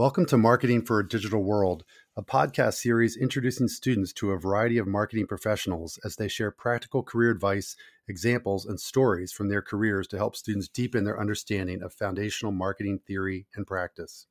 Welcome to Marketing for a Digital World, a podcast series introducing students to a variety of marketing professionals as they share practical career advice, examples, and stories from their careers to help students deepen their understanding of foundational marketing theory and practice.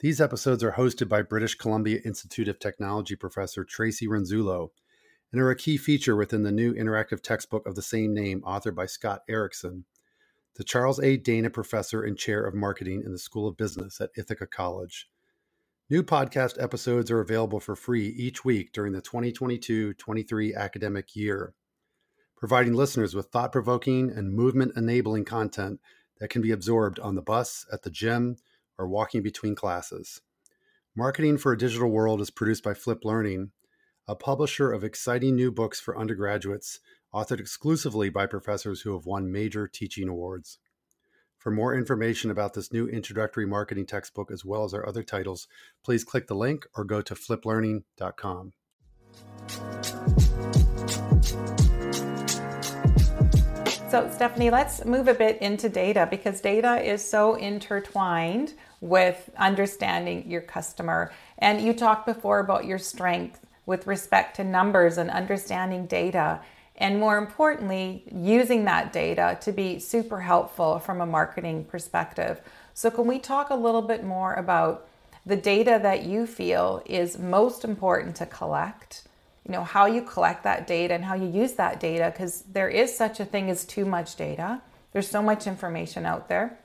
These episodes are hosted by British Columbia Institute of Technology professor Tracy Ronzullo and are a key feature within the new interactive textbook of the same name, authored by Scott Erickson the Charles A. Dana Professor and Chair of Marketing in the School of Business at Ithaca College. New podcast episodes are available for free each week during the 2022 23 academic year, providing listeners with thought provoking and movement enabling content that can be absorbed on the bus, at the gym, or walking between classes. Marketing for a Digital World is produced by Flip Learning, a publisher of exciting new books for undergraduates authored exclusively by professors who have won major teaching awards. For more information about this new introductory marketing textbook, as well as our other titles, please click the link or go to fliplearning.com. So, Stephanie, let's move a bit into data because data is so intertwined with understanding your customer. And you talked before about your strength with respect to numbers and understanding data and more importantly, using that data to be super helpful from a marketing perspective. So, can we talk a little bit more about the data that you feel is most important to collect? You know, how you collect that data and how you use that data, because there is such a thing as too much data. There's so much information out there.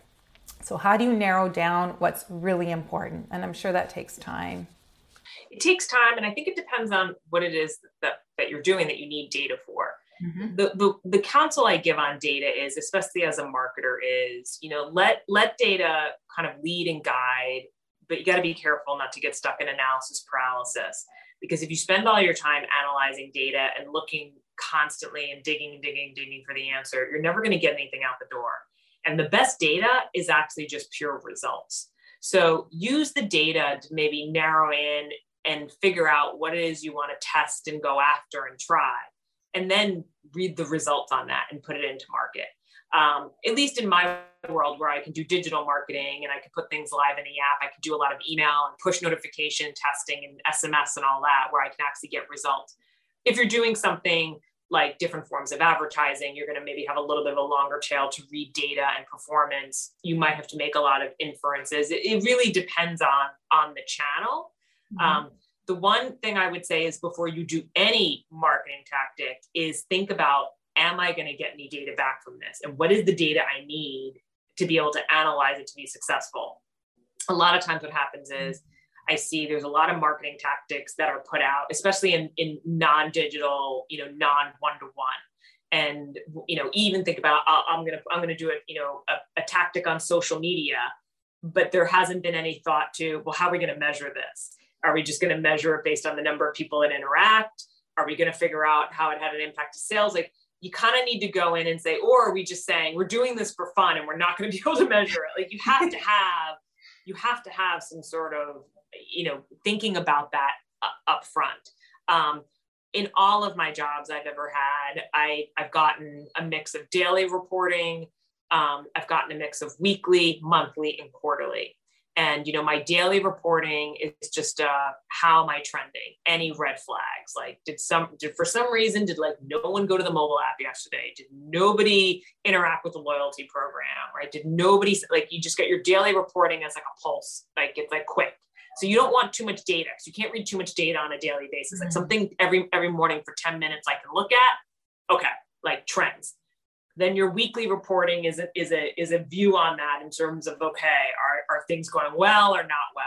So, how do you narrow down what's really important? And I'm sure that takes time. It takes time, and I think it depends on what it is that that you're doing that you need data for. Mm-hmm. The, the the counsel I give on data is, especially as a marketer, is you know let let data kind of lead and guide, but you got to be careful not to get stuck in analysis paralysis because if you spend all your time analyzing data and looking constantly and digging and digging and digging for the answer, you're never going to get anything out the door. And the best data is actually just pure results. So use the data to maybe narrow in and figure out what it is you want to test and go after and try and then read the results on that and put it into market. Um, at least in my world where i can do digital marketing and i can put things live in the app i can do a lot of email and push notification testing and sms and all that where i can actually get results. If you're doing something like different forms of advertising you're going to maybe have a little bit of a longer tail to read data and performance. You might have to make a lot of inferences. It, it really depends on on the channel Mm-hmm. Um, the one thing I would say is before you do any marketing tactic is think about am I going to get any data back from this? And what is the data I need to be able to analyze it to be successful? A lot of times what happens is I see there's a lot of marketing tactics that are put out, especially in, in non-digital, you know, non one-to-one. And you know, even think about I'm gonna I'm gonna do a you know a, a tactic on social media, but there hasn't been any thought to well, how are we going to measure this? Are we just going to measure it based on the number of people that interact? Are we going to figure out how it had an impact to sales? Like you kind of need to go in and say, or are we just saying we're doing this for fun and we're not going to be able to measure it? Like you have to have, you have to have some sort of, you know, thinking about that up front. Um, in all of my jobs I've ever had, I, I've gotten a mix of daily reporting. Um, I've gotten a mix of weekly, monthly, and quarterly and you know my daily reporting is just uh how am i trending? Any red flags? Like did some did for some reason did like no one go to the mobile app yesterday? Did nobody interact with the loyalty program right? Did nobody like you just get your daily reporting as like a pulse like it's like quick. So you don't want too much data because you can't read too much data on a daily basis. Like mm-hmm. something every every morning for 10 minutes i can look at okay like trends then your weekly reporting is a, is a is a view on that in terms of okay are, are things going well or not well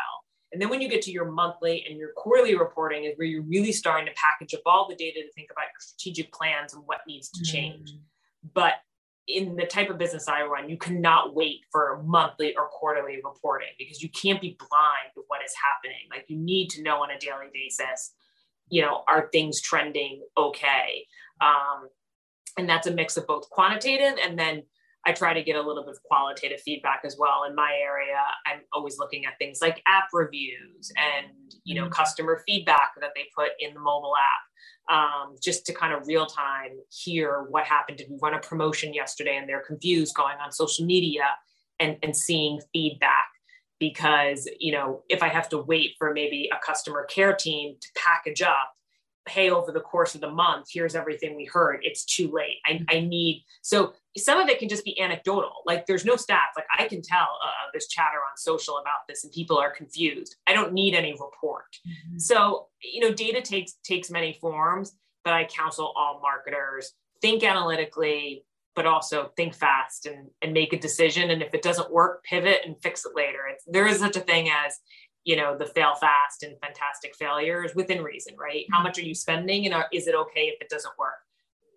and then when you get to your monthly and your quarterly reporting is where you're really starting to package up all the data to think about your strategic plans and what needs to change mm. but in the type of business I run, you cannot wait for monthly or quarterly reporting because you can't be blind to what is happening. Like you need to know on a daily basis, you know, are things trending okay? Um, and that's a mix of both quantitative and then I try to get a little bit of qualitative feedback as well. In my area, I'm always looking at things like app reviews and you know mm-hmm. customer feedback that they put in the mobile app, um, just to kind of real time hear what happened. Did we run a promotion yesterday and they're confused going on social media and, and seeing feedback? because you know if i have to wait for maybe a customer care team to package up hey over the course of the month here's everything we heard it's too late. I, I need so some of it can just be anecdotal. Like there's no stats. Like i can tell uh, there's chatter on social about this and people are confused. I don't need any report. Mm-hmm. so you know data takes takes many forms but i counsel all marketers. Think analytically but also think fast and, and make a decision. And if it doesn't work, pivot and fix it later. It's, there is such a thing as, you know, the fail fast and fantastic failures within reason, right? How mm-hmm. much are you spending and are, is it okay if it doesn't work?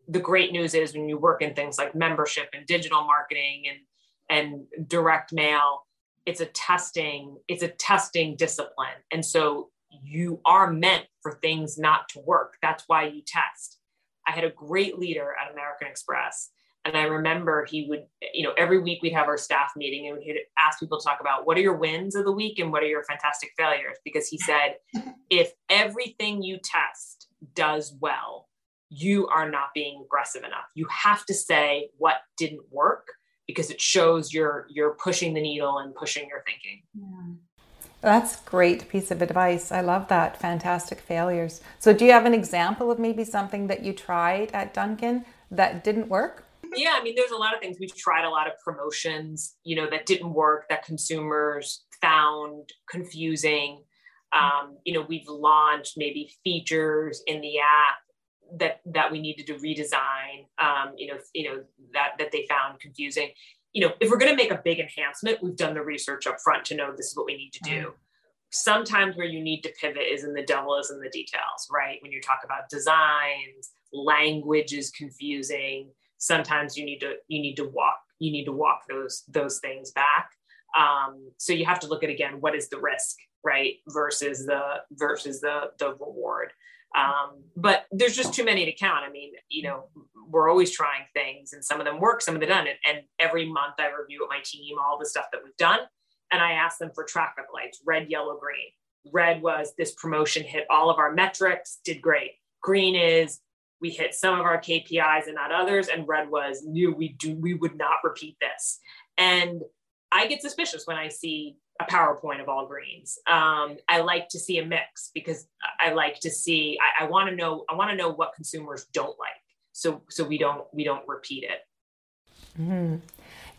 The great news is when you work in things like membership and digital marketing and, and direct mail, it's a testing, it's a testing discipline. And so you are meant for things not to work. That's why you test. I had a great leader at American Express and I remember he would, you know, every week we'd have our staff meeting and he'd ask people to talk about what are your wins of the week and what are your fantastic failures. Because he said, if everything you test does well, you are not being aggressive enough. You have to say what didn't work because it shows you're you're pushing the needle and pushing your thinking. Yeah. That's great piece of advice. I love that. Fantastic failures. So do you have an example of maybe something that you tried at Dunkin' that didn't work? Yeah, I mean, there's a lot of things. We've tried a lot of promotions, you know, that didn't work, that consumers found confusing. Um, you know, we've launched maybe features in the app that that we needed to redesign. Um, you know, you know that that they found confusing. You know, if we're going to make a big enhancement, we've done the research up front to know this is what we need to do. Mm. Sometimes where you need to pivot is in the devil is in the details, right? When you talk about designs, language is confusing sometimes you need to you need to walk you need to walk those those things back. Um, so you have to look at again what is the risk right versus the versus the the reward. Um, but there's just too many to count. I mean you know we're always trying things and some of them work some of them don't. And, and every month i review with my team all the stuff that we've done and i ask them for traffic lights red yellow green. Red was this promotion hit all of our metrics did great. Green is we hit some of our KPIs and not others. And red was knew we do we would not repeat this. And I get suspicious when I see a PowerPoint of all greens. Um, I like to see a mix because I like to see. I, I want to know. I want to know what consumers don't like, so so we don't we don't repeat it. Mm-hmm.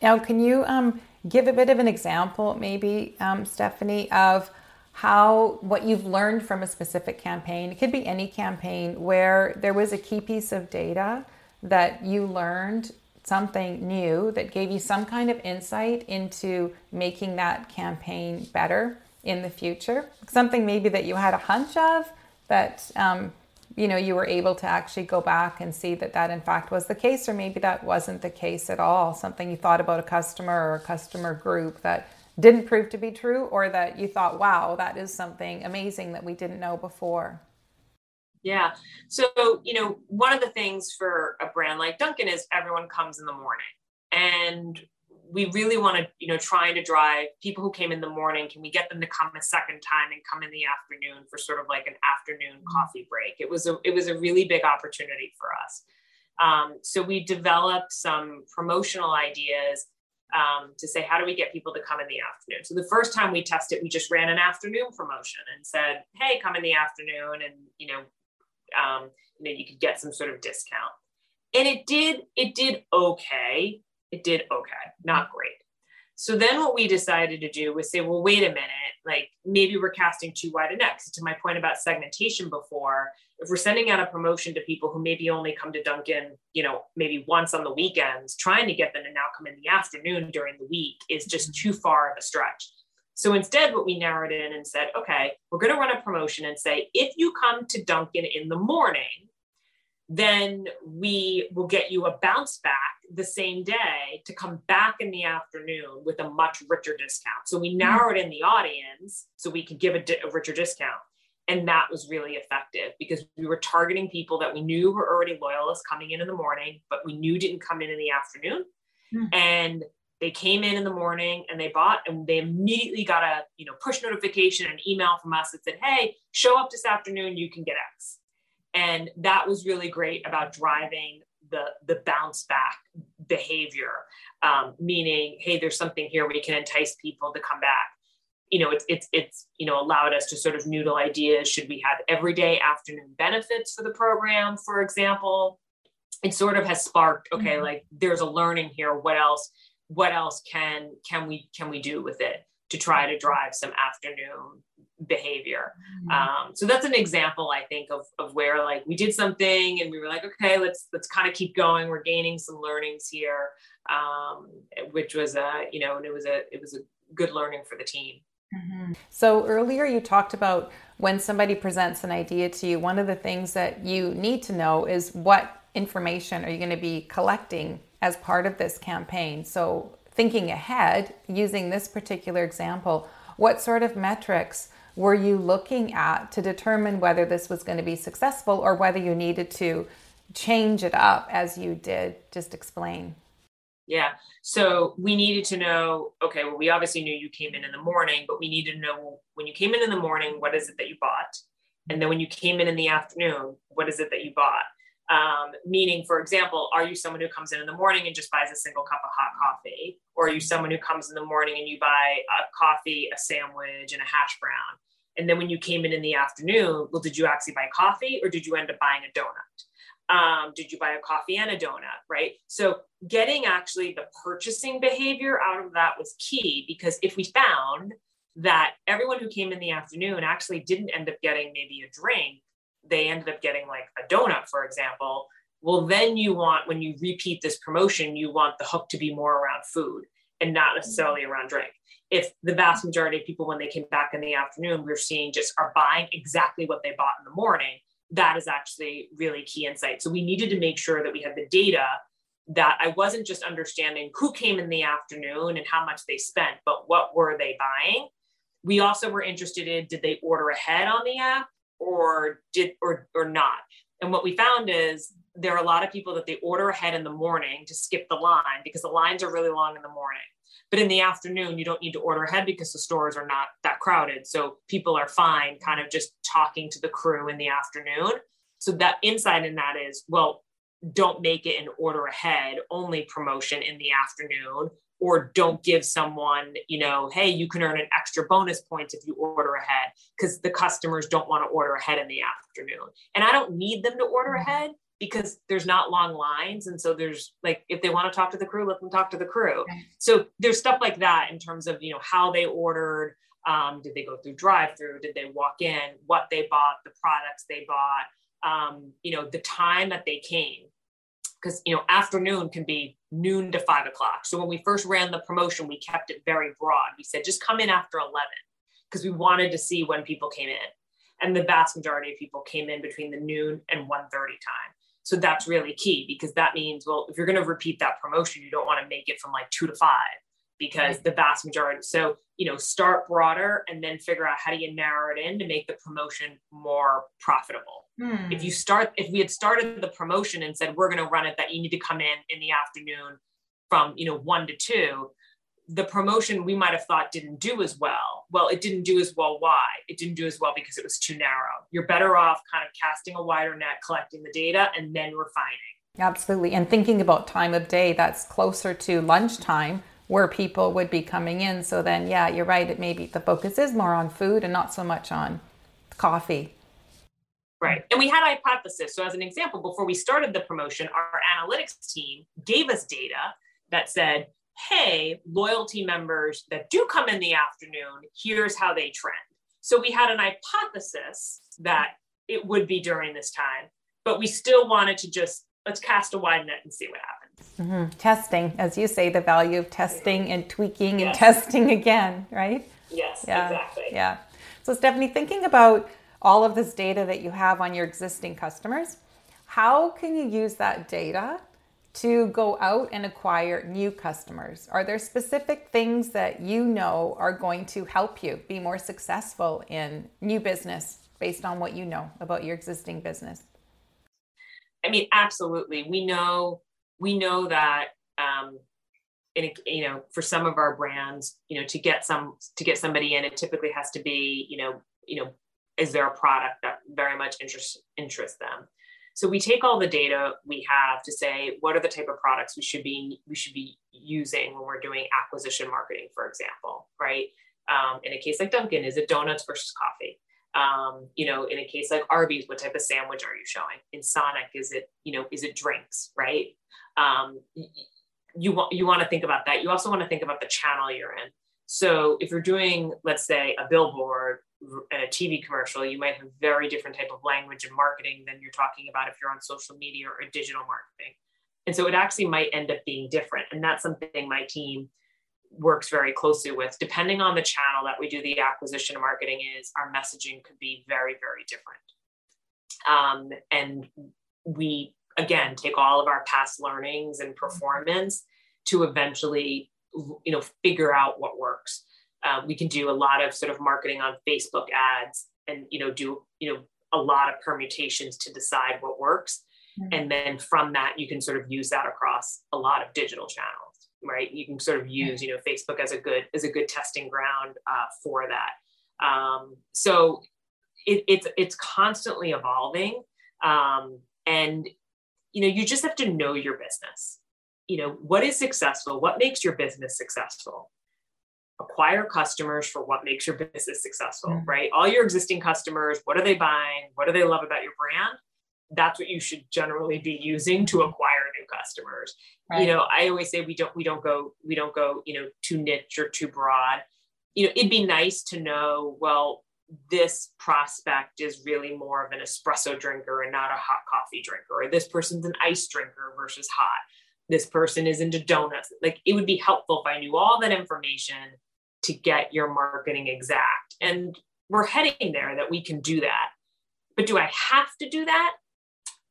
Now, can you um, give a bit of an example, maybe, um, Stephanie, of how what you've learned from a specific campaign. It could be any campaign where there was a key piece of data that you learned something new that gave you some kind of insight into making that campaign better in the future. Something maybe that you had a hunch of that um, you know you were able to actually go back and see that that in fact was the case or maybe that wasn't the case at all. Something you thought about a customer or a customer group that didn't prove to be true or that you thought, wow, that is something amazing that we didn't know before? Yeah. So, you know, one of the things for a brand like Dunkin' is everyone comes in the morning. And we really want to, you know, trying to drive people who came in the morning. Can we get them to come a second time and come in the afternoon for sort of like an afternoon mm-hmm. coffee break? It was a it was a really big opportunity for us. Um, so we developed some promotional ideas um, to say how do we get people to come in the afternoon? So the first time we tested we just ran an afternoon promotion and said hey come in the afternoon and you know um, you know you could get some sort of discount. And it did it did okay. It did okay. Not great. So then what we decided to do was say well wait a minute. Like maybe we're casting too wide a net. To my point about segmentation before if we're sending out a promotion to people who maybe only come to Dunkin', you know, maybe once on the weekends, trying to get them to now come in the afternoon during the week is just too far of a stretch. So instead, what we narrowed in and said, okay, we're going to run a promotion and say, if you come to Dunkin' in the morning, then we will get you a bounce back the same day to come back in the afternoon with a much richer discount. So we hmm. narrowed in the audience so we could give a, di- a richer discount. And that was really effective because we were targeting people that we knew were already loyalists coming in in the morning, but we knew didn't come in in the afternoon. Mm. And they came in in the morning and they bought and they immediately got a you know push notification and email from us that said hey show up this afternoon you can get x and that was really great about driving the the bounce back behavior um, meaning hey there's something here we can entice people to come back you know, it's it's it's you know allowed us to sort of noodle ideas. Should we have everyday afternoon benefits for the program, for example? It sort of has sparked. Okay, mm-hmm. like there's a learning here. What else? What else can can we can we do with it to try to drive some afternoon behavior. Mm-hmm. Um, so that's an example, I think, of, of where like we did something and we were like, okay, let's let's kind of keep going. We're gaining some learnings here, um, which was a you know, and it was a it was a good learning for the team. Mm-hmm. So earlier you talked about when somebody presents an idea to you, one of the things that you need to know is what information are you going to be collecting as part of this campaign. So thinking ahead, using this particular example, what sort of metrics were you looking at to determine whether this was going to be successful or whether you needed to change it up as you did just explain? Yeah. So we needed to know okay, well, we obviously knew you came in in the morning, but we needed to know when you came in in the morning, what is it that you bought? And then when you came in in the afternoon, what is it that you bought? Um, meaning, for example, are you someone who comes in in the morning and just buys a single cup of hot coffee? Or are you someone who comes in the morning and you buy a coffee, a sandwich, and a hash brown? And then when you came in in the afternoon, well, did you actually buy coffee or did you end up buying a donut? Um, did you buy a coffee and a donut? Right. So getting actually the purchasing behavior out of that was key because if we found that everyone who came in the afternoon actually didn't end up getting maybe a drink, they ended up getting like a donut, for example. Well, then you want, when you repeat this promotion, you want the hook to be more around food and not necessarily around drink. If the vast majority of people, when they came back in the afternoon, we're seeing just are buying exactly what they bought in the morning, that is actually really key insight. So we needed to make sure that we had the data that I wasn't just understanding who came in the afternoon and how much they spent, but what were they buying. We also were interested in did they order ahead on the app or did or or not. And what we found is there are a lot of people that they order ahead in the morning to skip the line because the lines are really long in the morning. But in the afternoon, you don't need to order ahead because the stores are not that crowded. So people are fine kind of just talking to the crew in the afternoon. So that insight in that is, well, don't make it an order ahead only promotion in the afternoon or don't give someone, you know, hey, you can earn an extra bonus points if you order ahead because the customers don't want to order ahead in the afternoon. And I don't need them to order mm-hmm. ahead because there's not long lines. And so there's like, if they want to talk to the crew, let them talk to the crew. So there's stuff like that in terms of, you know, how they ordered. Um, did they go through drive through? Did they walk in? What they bought, the products they bought, um, you know, the time that they came because you know afternoon can be noon to five o'clock so when we first ran the promotion we kept it very broad we said just come in after 11 because we wanted to see when people came in and the vast majority of people came in between the noon and 1.30 time so that's really key because that means well if you're going to repeat that promotion you don't want to make it from like two to five because the vast majority so you know start broader and then figure out how do you narrow it in to make the promotion more profitable hmm. if you start if we had started the promotion and said we're going to run it that you need to come in in the afternoon from you know one to two the promotion we might have thought didn't do as well well it didn't do as well why it didn't do as well because it was too narrow you're better off kind of casting a wider net collecting the data and then refining absolutely and thinking about time of day that's closer to lunchtime where people would be coming in. So then, yeah, you're right. It maybe the focus is more on food and not so much on coffee. Right. And we had a hypothesis. So, as an example, before we started the promotion, our analytics team gave us data that said, hey, loyalty members that do come in the afternoon, here's how they trend. So, we had an hypothesis that it would be during this time, but we still wanted to just let's cast a wide net and see what happens. Mm-hmm. Testing, as you say, the value of testing and tweaking yes. and testing again, right? Yes, yeah. exactly. Yeah. So, Stephanie, thinking about all of this data that you have on your existing customers, how can you use that data to go out and acquire new customers? Are there specific things that you know are going to help you be more successful in new business based on what you know about your existing business? I mean, absolutely. We know we know that um, in a, you know for some of our brands you know to get some to get somebody in it typically has to be you know you know is there a product that very much interests interests them so we take all the data we have to say what are the type of products we should be we should be using when we're doing acquisition marketing for example right Um, in a case like Dunkin', is it donuts versus coffee? Um, you know, in a case like Arby's, what type of sandwich are you showing? In Sonic, is it, you know, is it drinks, right? Um, you want you want to think about that. You also want to think about the channel you're in. So if you're doing, let's say, a billboard a TV commercial, you might have very different type of language and marketing than you're talking about if you're on social media or digital marketing. And so it actually might end up being different. And that's something my team works very closely with. Depending on the channel that we do the acquisition marketing is, our messaging could be very, very different. Um, and we, again, take all of our past learnings and performance to eventually, you know, figure out what works. Uh, we can do a lot of sort of marketing on Facebook ads and, you know, do, you know, a lot of permutations to decide what works. Mm-hmm. And then from that, you can sort of use that across a lot of digital channels right? You can sort of use, you know, Facebook as a good as a good testing ground uh, for that. Um, so it, it's it's constantly evolving, um, and you know, you just have to know your business. You know, what is successful? What makes your business successful? Acquire customers for what makes your business successful, mm-hmm. right? All your existing customers, what are they buying? What do they love about your brand? That's what you should generally be using to acquire new customers right. you know i always say we don't we don't go we don't go you know too niche or too broad you know it'd be nice to know well this prospect is really more of an espresso drinker and not a hot coffee drinker or this person's an ice drinker versus hot this person is into donuts like it would be helpful if i knew all that information to get your marketing exact and we're heading there that we can do that but do i have to do that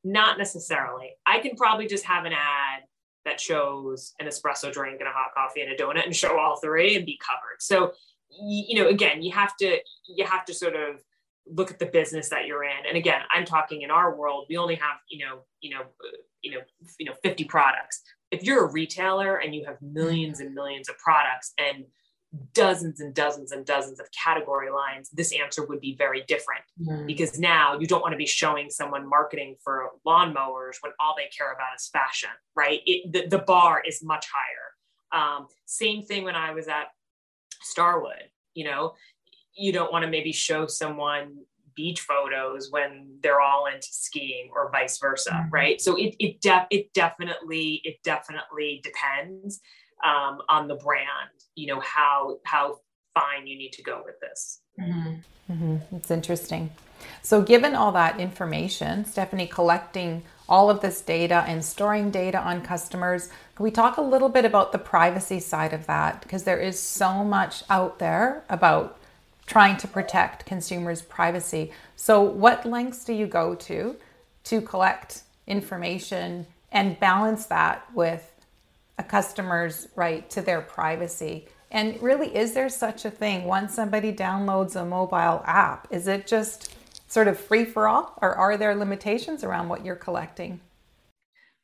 not necessarily i can probably just have an ad that shows an espresso drink and a hot coffee and a donut and show all three and be covered. So, you know, again, you have to you have to sort of look at the business that you're in. And again, I'm talking in our world, we only have, you know, you know, you know, you know, 50 products. If you're a retailer and you have millions and millions of products and dozens and dozens and dozens of category lines, this answer would be very different mm. because now you don't want to be showing someone marketing for lawnmowers when all they care about is fashion, right? It, the, the bar is much higher. Um, same thing when I was at Starwood, you know, you don't want to maybe show someone beach photos when they're all into skiing or vice versa, mm. right? So it, it, de- it definitely, it definitely depends um, on the brand you know how how fine you need to go with this mm-hmm. Mm-hmm. it's interesting so given all that information stephanie collecting all of this data and storing data on customers can we talk a little bit about the privacy side of that because there is so much out there about trying to protect consumers privacy so what lengths do you go to to collect information and balance that with a customer's right to their privacy. And really, is there such a thing once somebody downloads a mobile app? Is it just sort of free for all, or are there limitations around what you're collecting?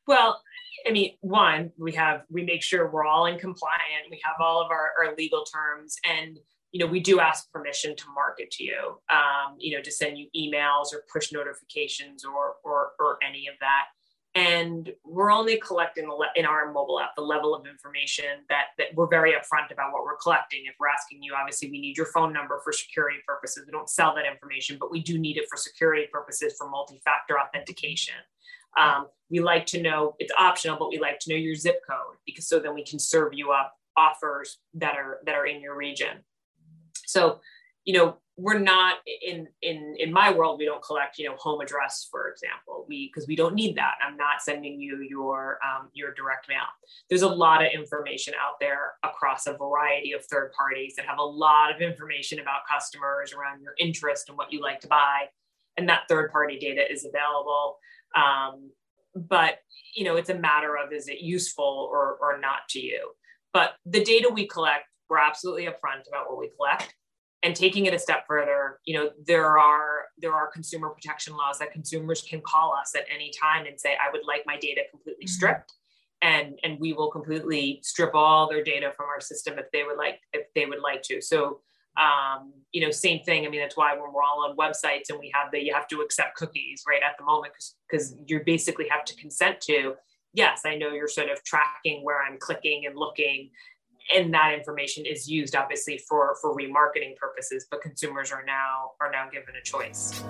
Well, I mean, one, we have we make sure we're all in compliant. We have all of our, our legal terms, and you know, we do ask permission to market to you. Um, you know, to send you emails or push notifications or or or any of that and we're only collecting in our mobile app the level of information that, that we're very upfront about what we're collecting. If we're asking you obviously we need your phone number for security purposes. We don't sell that information but we do need it for security purposes for multi-factor authentication. Um, we like to know it's optional but we like to know your zip code because so then we can serve you up offers that are that are in your region. So you know we're not in in in my world we don't collect you know home address for example. We because we don't need that. I'm not sending you your um, your direct mail. There's a lot of information out there across a variety of third parties that have a lot of information about customers around your interest and what you like to buy and that third party data is available. Um, but you know it's a matter of is it useful or or not to you? But the data we collect we're absolutely upfront about what we collect and taking it a step further you know there are there are consumer protection laws that consumers can call us at any time and say i would like my data completely mm-hmm. stripped. And and we will completely strip all their data from our system if they would like if they would like to. So um, you know same thing. I mean that's why when we're all on websites and we have the you have to accept cookies right at the moment because you basically have to consent to yes i know you're sort of tracking where i'm clicking and looking and that information is used obviously for for remarketing purposes but consumers are now are now given a choice